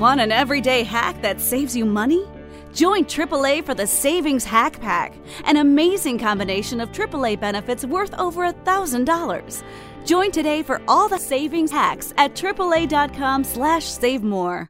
Want an everyday hack that saves you money? Join AAA for the Savings Hack Pack, an amazing combination of AAA benefits worth over $1,000. Join today for all the savings hacks at AAA.com slash save more.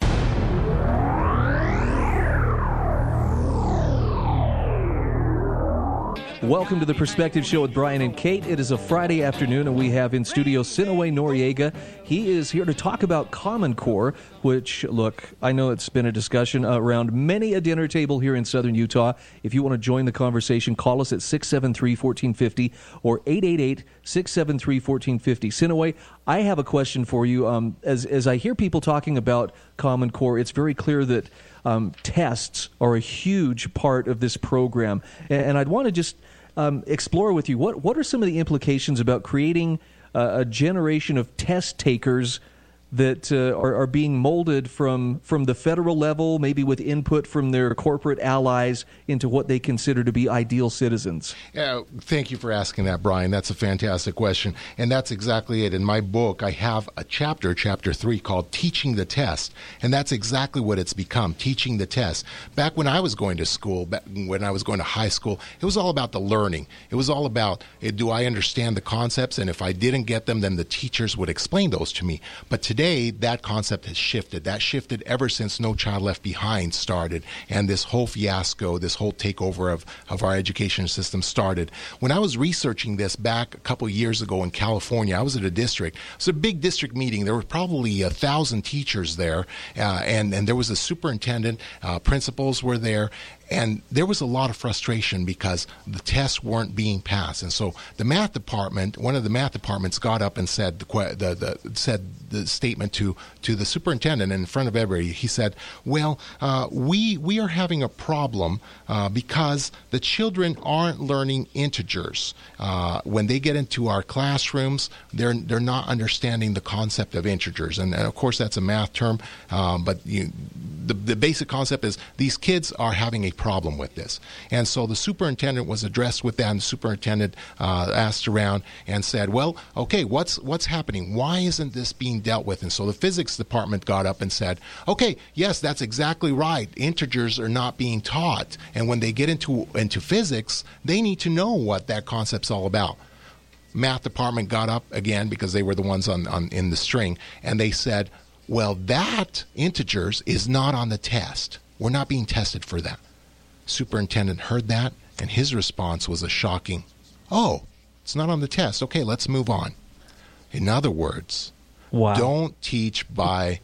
Welcome to the Perspective Show with Brian and Kate. It is a Friday afternoon, and we have in studio Sinaway Noriega. He is here to talk about Common Core, which, look, I know it's been a discussion around many a dinner table here in southern Utah. If you want to join the conversation, call us at 673 1450 or 888 673 1450. Sinaway, I have a question for you. Um, as, as I hear people talking about Common Core, it's very clear that um, tests are a huge part of this program. And, and I'd want to just um, explore with you what what are some of the implications about creating uh, a generation of test takers that uh, are, are, being molded from from the federal level, maybe with input from their corporate allies, into what they consider to be ideal citizens? Yeah, thank you for asking that, Brian. That's a fantastic question, and that's exactly it. In my book, I have a chapter, chapter three, called "Teaching the Test," and that's exactly what it's become: teaching the test. Back when I was going to school, back when I was going to high school, it was all about the learning. It was all about eh, do I understand the concepts, and if I didn't get them, then the teachers would explain those to me. But today today, that concept has shifted. That shifted ever since No Child Left Behind started and this whole fiasco, this whole takeover of, of our education system started. When I was researching this back a couple years ago in California, I was at a district. It was a big district meeting. There were probably a thousand teachers there, uh, and, and there was a superintendent, uh, principals were there, and there was a lot of frustration because the tests weren't being passed. And so the math department, one of the math departments, got up and said the, the, the said the statement to to the superintendent in front of everybody. He said, "Well, uh, we we are having a problem uh, because the children aren't learning integers uh, when they get into our classrooms. They're they're not understanding the concept of integers, and, and of course that's a math term, um, but you, the the basic concept is these kids are having a problem with this. And so the superintendent was addressed with that, and the superintendent uh, asked around and said, "Well, okay, what's what's happening? Why isn't this being dealt with?" And so the physics department got up and said, "Okay, yes, that's exactly right. Integers are not being taught, and when they get into into physics, they need to know what that concept's all about." Math department got up again because they were the ones on, on in the string, and they said, "Well, that integers is not on the test. We're not being tested for that." Superintendent heard that, and his response was a shocking, Oh, it's not on the test. Okay, let's move on. In other words, wow. don't teach by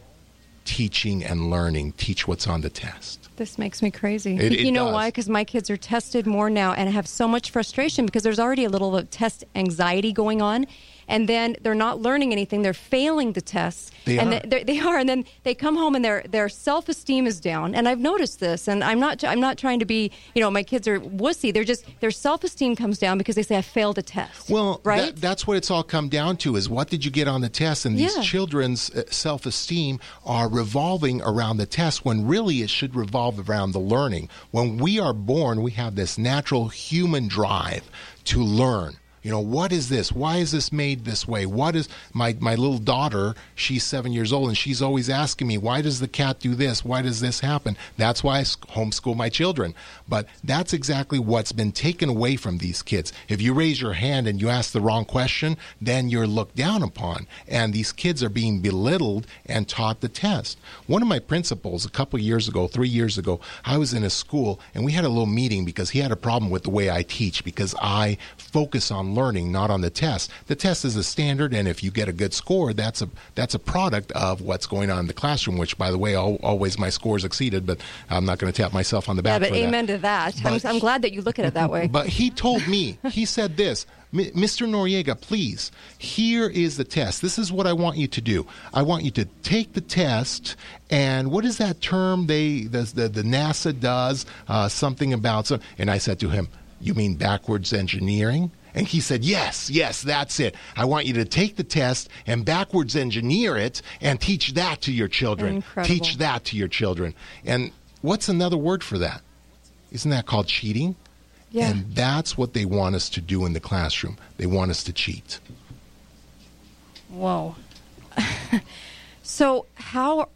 teaching and learning, teach what's on the test. This makes me crazy. It, you know does. why? Because my kids are tested more now and have so much frustration because there's already a little test anxiety going on and then they're not learning anything. They're failing the tests. They and are. They, they are. And then they come home and their their self esteem is down. And I've noticed this. And I'm not I'm not trying to be you know my kids are wussy. They're just their self esteem comes down because they say I failed a test. Well, right. that- that's what it's all come down to: is what did you get on the test? And these Yeah. children's uh, self-esteem are revolving around the test when really it should revolve around the learning. When we are born, we have this natural human drive to learn. You know, what is this? Why is this made this way? What is my my little daughter? She's seven years old, and she's always asking me, "Why does the cat do this? Why does this happen?" That's why I homeschool my children. But that's exactly what's been taken away from these kids. If you raise your hand and you ask the wrong question, then you're looked down upon, and these kids are being belittled and taught the test. One of my principals, a couple years ago, three years ago, I was in a school and we had a little meeting because he had a problem with the way I teach because I focus on learning, not on the test. The test is a standard, and if you get a good score, that's a that's a product of what's going on in the classroom. Which, by the way, al- always my scores exceeded, but I'm not going to tap myself on the back. Yeah, but amen that. to that. I'm, I'm glad that you look at it that way. But he told me, he said this, Mr. Noriega, please, here is the test. This is what I want you to do. I want you to take the test, and what is that term they the the, the NASA does uh, something about? So, and I said to him, "You mean backwards engineering?" And he said, Yes, yes, that's it. I want you to take the test and backwards engineer it and teach that to your children. Incredible. Teach that to your children. And what's another word for that? Isn't that called cheating? Yeah. And that's what they want us to do in the classroom. They want us to cheat. Whoa. so how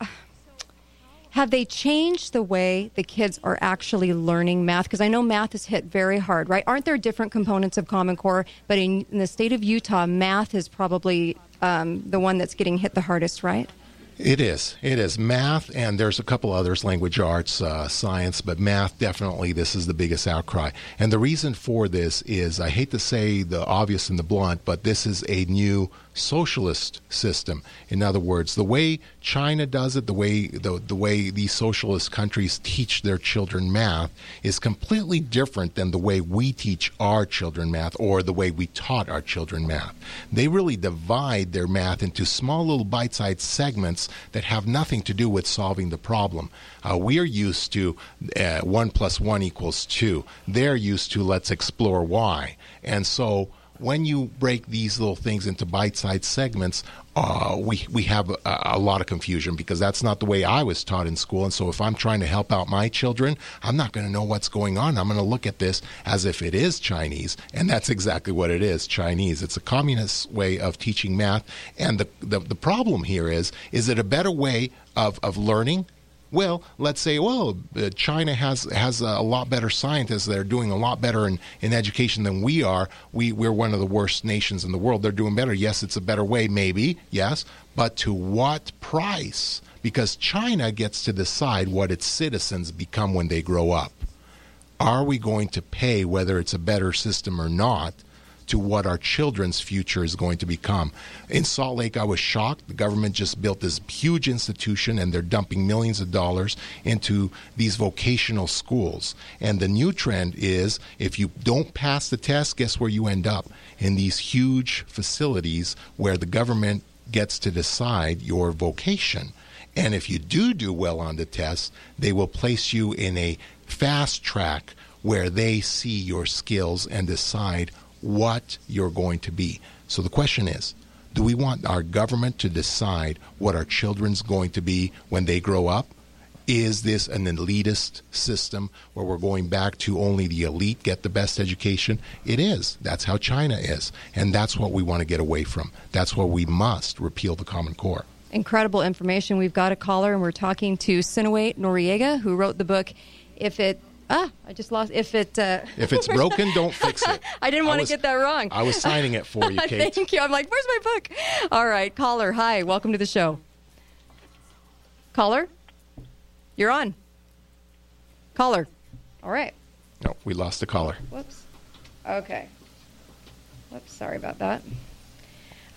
have they changed the way the kids are actually learning math? Because I know math is hit very hard, right? Aren't there different components of Common Core? But in, in the state of Utah, math is probably um, the one that's getting hit the hardest, right? It is. It is math, and there's a couple others language arts, uh, science, but math definitely this is the biggest outcry. And the reason for this is I hate to say the obvious and the blunt, but this is a new socialist system. In other words, the way China does it, the way the, the way these socialist countries teach their children math is completely different than the way we teach our children math or the way we taught our children math. They really divide their math into small little bite-sized segments that have nothing to do with solving the problem. Uh, we are used to uh, one plus one equals two. They're used to let's explore why. And so when you break these little things into bite-sized segments, uh, we we have a, a lot of confusion because that's not the way I was taught in school. And so, if I'm trying to help out my children, I'm not going to know what's going on. I'm going to look at this as if it is Chinese, and that's exactly what it is: Chinese. It's a communist way of teaching math. And the the, the problem here is: is it a better way of of learning? Well, let's say, well, uh, China has has a lot better scientists. They're doing a lot better in, in education than we are. We we're one of the worst nations in the world. They're doing better. Yes, it's a better way, maybe. Yes, but to what price? Because China gets to decide what its citizens become when they grow up. Are we going to pay whether it's a better system or not? To what our children's future is going to become. In Salt Lake, I was shocked. The government just built this huge institution and they're dumping millions of dollars into these vocational schools. And the new trend is if you don't pass the test, guess where you end up? In these huge facilities where the government gets to decide your vocation. And if you do do well on the test, they will place you in a fast track where they see your skills and decide what you're going to be. So the question is do we want our government to decide what our children's going to be when they grow up? Is this an elitist system where we're going back to only the elite get the best education? It is. That's how China is. And that's what we want to get away from. That's why we must repeal the Common Core. Incredible information. We've got a caller, and we're talking to Sinaway Noriega, who wrote the book, If It. Ah, I just lost. If it. Uh, If it's broken, don't fix it. I didn't want to was- get that wrong. I was signing it for you, Kate. Thank you. I'm like, where's my book? All right, caller. Hi, welcome to the show. Caller, you're on. Caller. All right. No, we lost the caller. Whoops. Okay. Whoops. Sorry about that.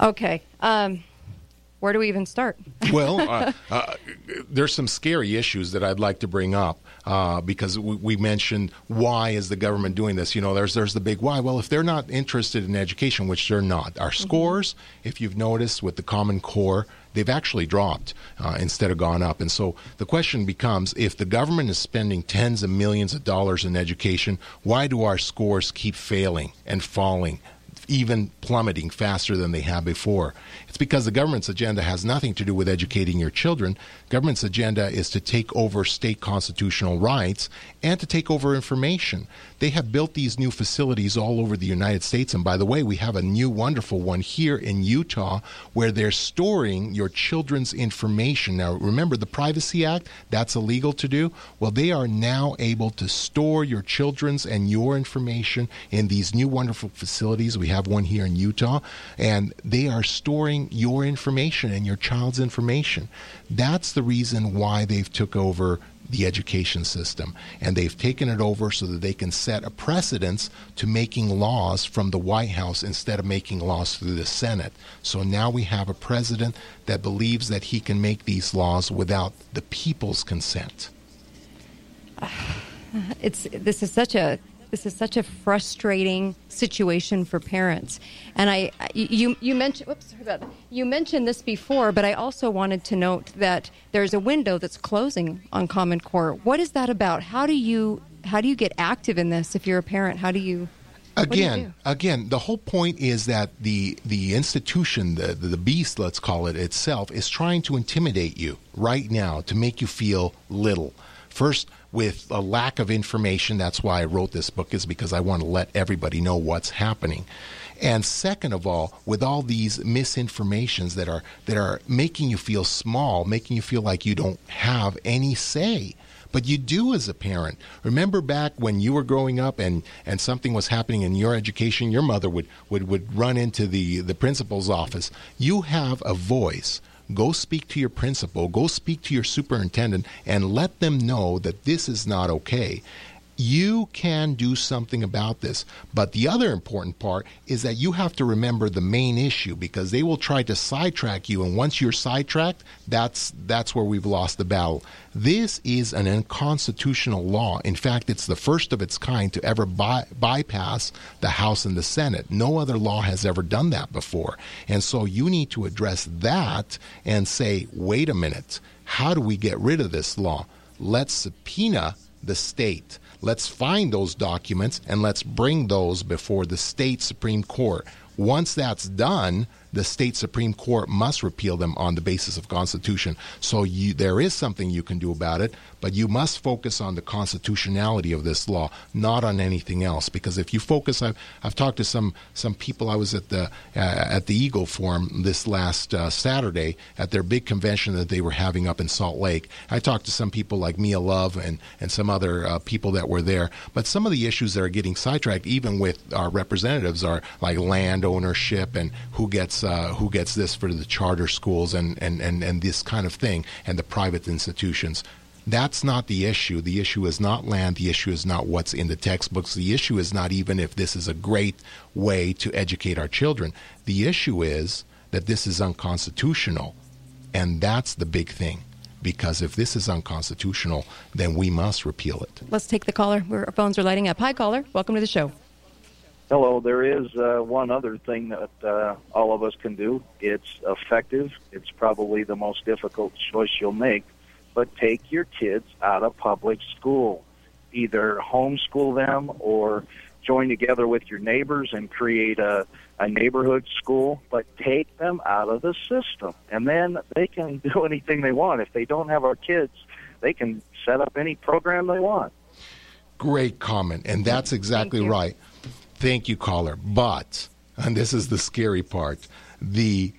Okay. Um, where do we even start? well, uh, uh, there's some scary issues that I'd like to bring up uh, because we, we mentioned why is the government doing this? You know, there's there's the big why. Well, if they're not interested in education, which they're not, our scores, if you've noticed with the Common Core, they've actually dropped uh, instead of gone up. And so the question becomes if the government is spending tens of millions of dollars in education, why do our scores keep failing and falling? Even plummeting faster than they have before. It's because the government's agenda has nothing to do with educating your children. Government's agenda is to take over state constitutional rights and to take over information. They have built these new facilities all over the United States. And by the way, we have a new wonderful one here in Utah where they're storing your children's information. Now, remember the Privacy Act? That's illegal to do. Well, they are now able to store your children's and your information in these new wonderful facilities. We have one here in Utah, and they are storing your information and your child's information. That's the reason why they've took over the education system. And they've taken it over so that they can set a precedence to making laws from the White House instead of making laws through the Senate. So now we have a president that believes that he can make these laws without the people's consent. It's this is such a this is such a frustrating situation for parents. And I, you, you mentioned, whoops, sorry about that. You mentioned this before, but I also wanted to note that there's a window that's closing on Common Core. What is that about? How do you, how do you get active in this if you're a parent? How do you? Again, do do? again, the whole point is that the the institution, the the beast, let's call it itself, is trying to intimidate you right now to make you feel little. First, with a lack of information. That's why I wrote this book, is because I want to let everybody know what's happening. And second of all, with all these misinformations that are that are making you feel small, making you feel like you don't have any say. But you do as a parent. Remember back when you were growing up and, and something was happening in your education, your mother would, would, would run into the, the principal's office. You have a voice Go speak to your principal, go speak to your superintendent, and let them know that this is not okay you can do something about this. But the other important part is that you have to remember the main issue because they will try to sidetrack you and once you're sidetracked, that's that's where we've lost the battle. This is an unconstitutional law. In fact, it's the first of its kind to ever by, bypass the House and the Senate. No other law has ever done that before. And so you need to address that and say, "Wait a minute. How do we get rid of this law? Let's subpoena the state." Let's find those documents and let's bring those before the state Supreme Court. Once that's done, the state Supreme Court must repeal them on the basis of Constitution. So you, there is something you can do about it, but you must focus on the constitutionality of this law, not on anything else. Because if you focus, I've, I've talked to some some people. I was at the uh, at the Eagle Forum this last uh, Saturday at their big convention that they were having up in Salt Lake. I talked to some people like Mia Love and and some other uh, people that were there. But some of the issues that are getting sidetracked, even with our representatives, are like land ownership and who gets uh, who gets this for the charter schools and, and, and, and this kind of thing and the private institutions. That's not the issue. The issue is not land. The issue is not what's in the textbooks. The issue is not even if this is a great way to educate our children. The issue is that this is unconstitutional. And that's the big thing. Because if this is unconstitutional, then we must repeal it. Let's take the caller. Our phones are lighting up. Hi, caller. Welcome to the show. Hello. There is uh, one other thing that uh, all of us can do. It's effective. It's probably the most difficult choice you'll make, but take your kids out of public school. Either homeschool them or join together with your neighbors and create a, a neighborhood school, but take them out of the system. And then they can do anything they want. If they don't have our kids, they can set up any program they want. Great comment. And that's exactly right. Thank you, caller. But, and this is the scary part, the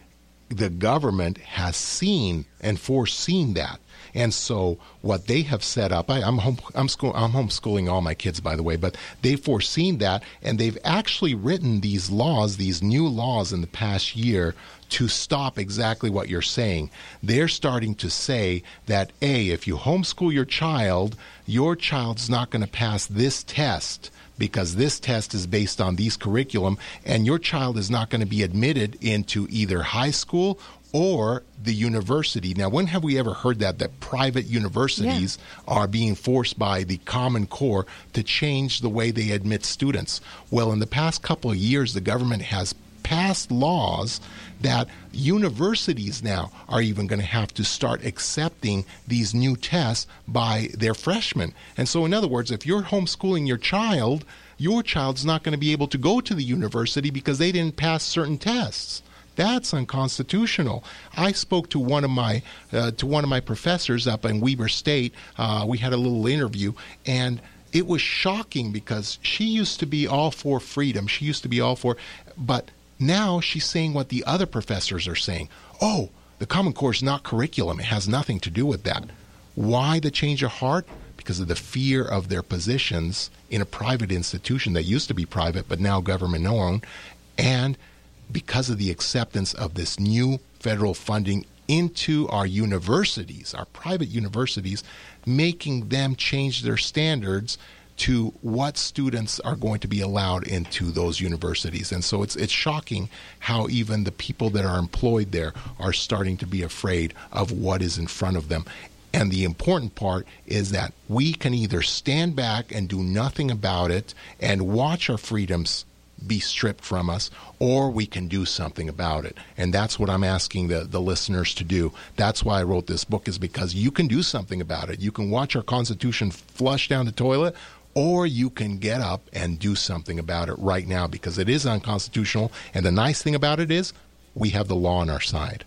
the government has seen and foreseen that. And so what they have set up, I, am home, I'm, school, I'm homeschooling all my kids, by the way, but they've foreseen that, and they've actually written these laws, these new laws in the past year to stop exactly what you're saying. They're starting to say that a, if you homeschool your child, your child's not going to pass this test because this test is based on these curriculum and your child is not going to be admitted into either high school or the university. Now, when have we ever heard that that private universities yeah. are being forced by the Common Core to change the way they admit students? Well, in the past couple of years, the government has passed laws that universities now are even going to have to start accepting these new tests by their freshmen. And so, in other words, if you're homeschooling your child, your child's not going to be able to go to the university because they didn't pass certain tests. That's unconstitutional. I spoke to one of my uh, to one of my professors up in Weber State. Uh, we had a little interview, and it was shocking because she used to be all for freedom. She used to be all for, but now she's saying what the other professors are saying. Oh, the Common Core is not curriculum. It has nothing to do with that. Why the change of heart? Because of the fear of their positions in a private institution that used to be private but now government owned, and because of the acceptance of this new federal funding into our universities, our private universities, making them change their standards to what students are going to be allowed into those universities. And so it's it's shocking how even the people that are employed there are starting to be afraid of what is in front of them. And the important part is that we can either stand back and do nothing about it and watch our freedoms be stripped from us, or we can do something about it. And that's what I'm asking the, the listeners to do. That's why I wrote this book, is because you can do something about it. You can watch our Constitution flush down the toilet, or you can get up and do something about it right now because it is unconstitutional. And the nice thing about it is we have the law on our side.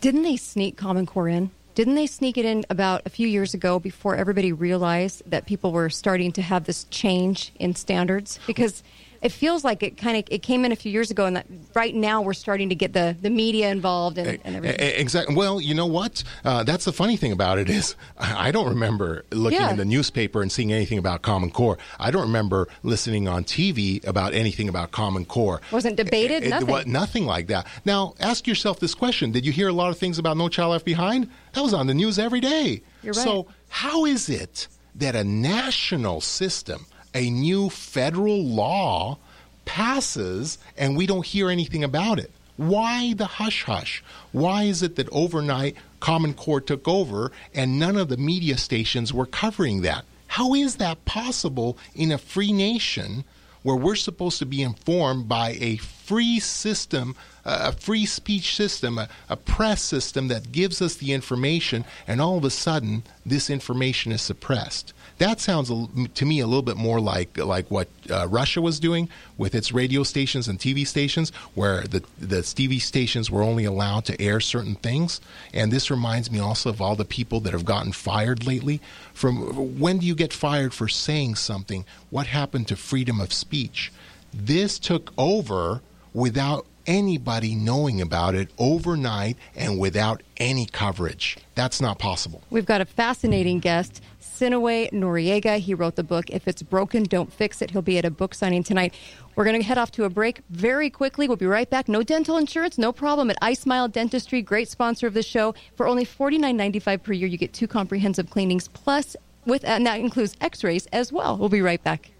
Didn't they sneak Common Core in? Didn't they sneak it in about a few years ago before everybody realized that people were starting to have this change in standards? Because it feels like it kind of it came in a few years ago, and that right now we're starting to get the, the media involved and, and everything. Exactly. Well, you know what? Uh, that's the funny thing about it is I don't remember looking yeah. in the newspaper and seeing anything about Common Core. I don't remember listening on TV about anything about Common Core. Wasn't debated. It, nothing. It, nothing like that. Now, ask yourself this question: Did you hear a lot of things about No Child Left Behind? That was on the news every day. You're right. So how is it that a national system a new federal law passes and we don't hear anything about it. Why the hush hush? Why is it that overnight Common Core took over and none of the media stations were covering that? How is that possible in a free nation where we're supposed to be informed by a free system, a free speech system, a, a, press system that gives us the information, and all of a sudden this information is suppressed? That sounds to me a little bit more like like what uh, Russia was doing with its radio stations and TV stations, where the the TV stations were only allowed to air certain things. And this reminds me also of all the people that have gotten fired lately. From when do you get fired for saying something? What happened to freedom of speech? This took over without anybody knowing about it overnight and without any coverage. That's not possible. We've got a fascinating guest. Sinaway Noriega. He wrote the book, If It's Broken, Don't Fix It. He'll be at a book signing tonight. We're going to head off to a break very quickly. We'll be right back. No dental insurance, no problem at iSmile Dentistry, great sponsor of the show. For only $49.95 per year, you get two comprehensive cleanings, plus, with, and that includes x rays as well. We'll be right back.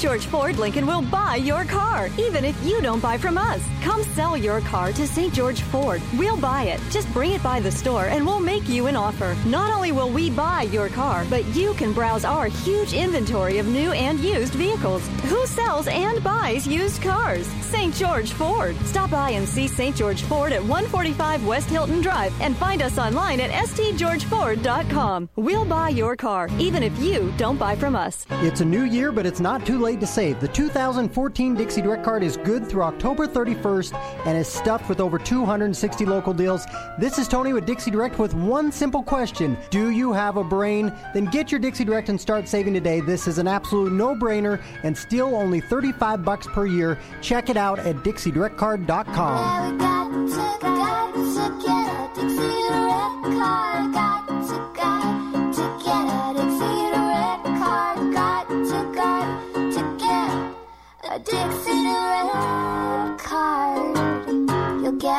George Ford Lincoln will buy your car, even if you don't buy from us. Come sell your car to St. George Ford. We'll buy it. Just bring it by the store and we'll make you an offer. Not only will we buy your car, but you can browse our huge inventory of new and used vehicles. Who sells and buys used cars? St. George Ford. Stop by and see St. George Ford at 145 West Hilton Drive and find us online at stgeorgeford.com. We'll buy your car, even if you don't buy from us. It's a new year, but it's not too late to save. The 2014 Dixie Direct Card is good through October 31st and is stuffed with over 260 local deals. This is Tony with Dixie Direct with one simple question Do you have a brain? Then get your Dixie Direct and start saving today. This is an absolute no brainer and still only 35 bucks per year. Check it out at DixieDirectCard.com.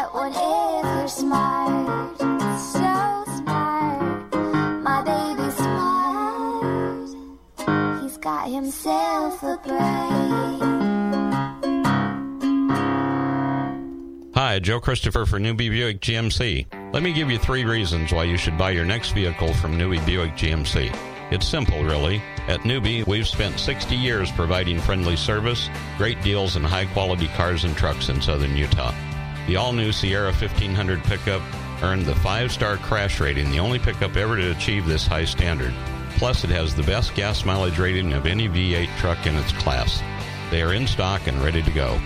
get one if you're smart. So smart. Got himself a brain. Hi, Joe Christopher for Newby Buick GMC. Let me give you three reasons why you should buy your next vehicle from Newby Buick GMC. It's simple, really. At Newby, we've spent 60 years providing friendly service, great deals, and high quality cars and trucks in southern Utah. The all new Sierra 1500 pickup earned the five star crash rating, the only pickup ever to achieve this high standard. Plus, it has the best gas mileage rating of any V8 truck in its class. They are in stock and ready to go.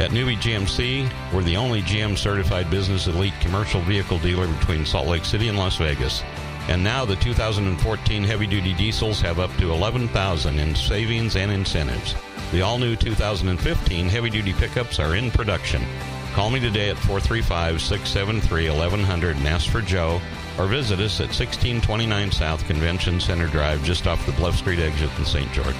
At Newby GMC, we're the only GM certified business elite commercial vehicle dealer between Salt Lake City and Las Vegas. And now the 2014 heavy duty diesels have up to 11,000 in savings and incentives. The all new 2015 heavy duty pickups are in production. Call me today at 435 673 1100 and ask for Joe, or visit us at 1629 South Convention Center Drive just off the Bluff Street exit in St. George.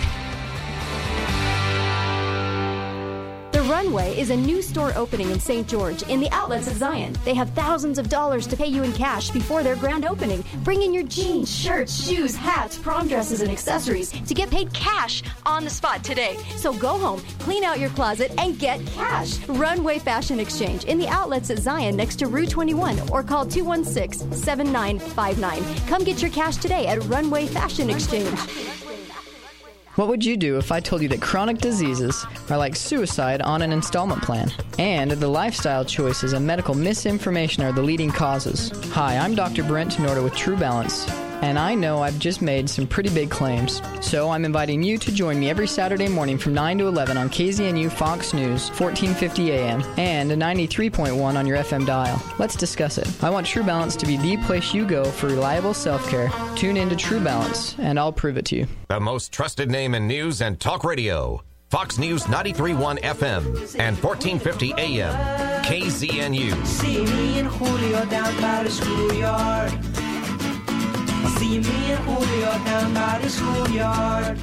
Is a new store opening in St. George in the outlets at Zion. They have thousands of dollars to pay you in cash before their grand opening. Bring in your jeans, shirts, shoes, hats, prom dresses, and accessories to get paid cash on the spot today. So go home, clean out your closet, and get cash. Runway Fashion Exchange in the outlets at Zion next to Rue 21 or call 216 7959. Come get your cash today at Runway Fashion Exchange. What would you do if I told you that chronic diseases are like suicide on an installment plan? And the lifestyle choices and medical misinformation are the leading causes? Hi, I'm Dr. Brent Tenorta with True Balance and I know I've just made some pretty big claims. So I'm inviting you to join me every Saturday morning from 9 to 11 on KZNU Fox News, 1450 AM, and 93.1 on your FM dial. Let's discuss it. I want True Balance to be the place you go for reliable self care. Tune in to True Balance, and I'll prove it to you. The most trusted name in news and talk radio. Fox News 93.1 FM and 1450 AM. KZNU. See me Julio down by the schoolyard.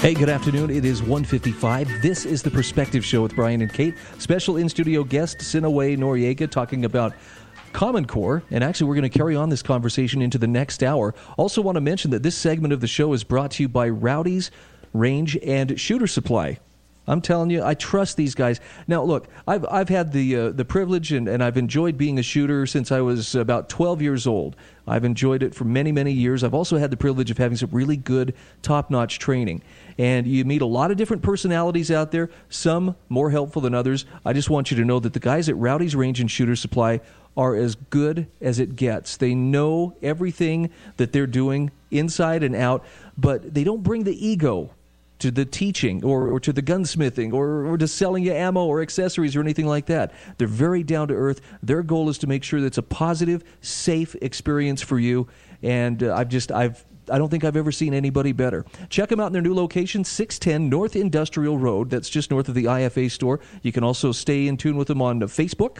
Hey, good afternoon. It is 155. This is the Perspective Show with Brian and Kate. Special in-studio guest, Sinaway Noriega, talking about Common Core. And actually, we're going to carry on this conversation into the next hour. Also want to mention that this segment of the show is brought to you by Rowdy's Range and Shooter Supply. I'm telling you, I trust these guys. Now, look, I've I've had the uh, the privilege and, and I've enjoyed being a shooter since I was about 12 years old. I've enjoyed it for many many years. I've also had the privilege of having some really good top notch training. And you meet a lot of different personalities out there. Some more helpful than others. I just want you to know that the guys at Rowdy's Range and Shooter Supply are as good as it gets. They know everything that they're doing inside and out, but they don't bring the ego to the teaching or, or to the gunsmithing or, or to selling you ammo or accessories or anything like that. They're very down to earth. Their goal is to make sure that it's a positive, safe experience for you. And uh, I've just, I've, I don't think I've ever seen anybody better. Check them out in their new location, 610 North Industrial Road. That's just north of the IFA store. You can also stay in tune with them on Facebook,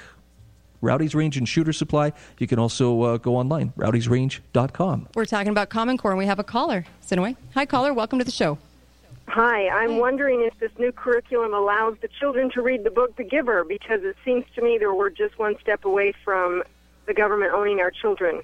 Rowdy's Range and Shooter Supply. You can also uh, go online, rowdysrange.com. We're talking about Common Core, and we have a caller. Sinaway. Hi, caller. Welcome to the show. Hi, I'm wondering if this new curriculum allows the children to read the book The Giver because it seems to me that we're just one step away from the government owning our children.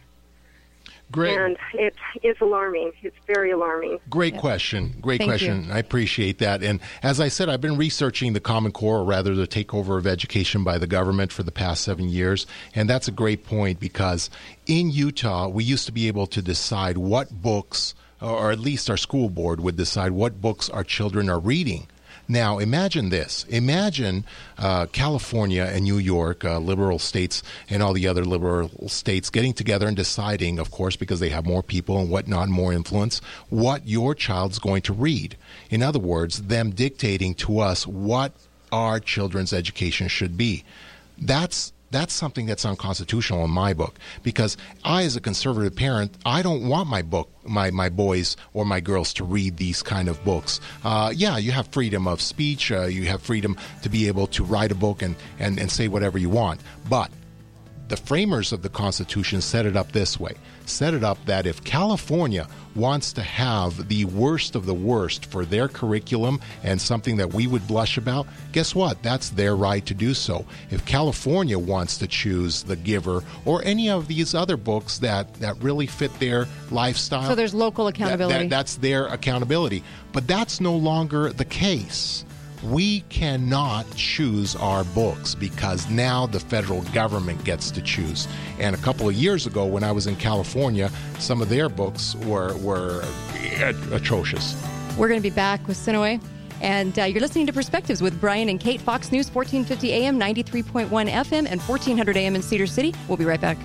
Great. And it is alarming. It's very alarming. Great question. Great Thank question. you. I appreciate that. And as I said, I've been researching the Common Core, or rather the takeover of education by the government for the past seven years. And that's a great point because in Utah, we used to be able to decide what books, or at least our school board would decide what books our children are reading. Now, imagine this. Imagine uh, California and New York, uh, liberal states, and all the other liberal states getting together and deciding, of course, because they have more people and whatnot, more influence, what your child's going to read. In other words, them dictating to us what our children's education should be. That's that's something that's unconstitutional in my book because I, as a conservative parent, I don't want my book, my, my boys or my girls to read these kind of books. Uh, yeah, you have freedom of speech, uh, you have freedom to be able to write a book and, and, and say whatever you want. But the framers of the Constitution set it up this way set it up that if California wants to have the worst of the worst for their curriculum and something that we would blush about, guess what? That's their right to do so. If California wants to choose The Giver or any of these other books that, that really fit their lifestyle, So there's local that- accountability. that- that's their accountability. But that's no longer the case. We cannot choose our books because now the federal government gets to choose. And a couple of years ago, when I was in California, some of their books were were atrocious. We're going to be back with Sinaway. And uh, you're listening to Perspectives with Brian and Kate, Fox News, 1450 AM, 93.1 FM, and 1400 AM in Cedar City. We'll be right back.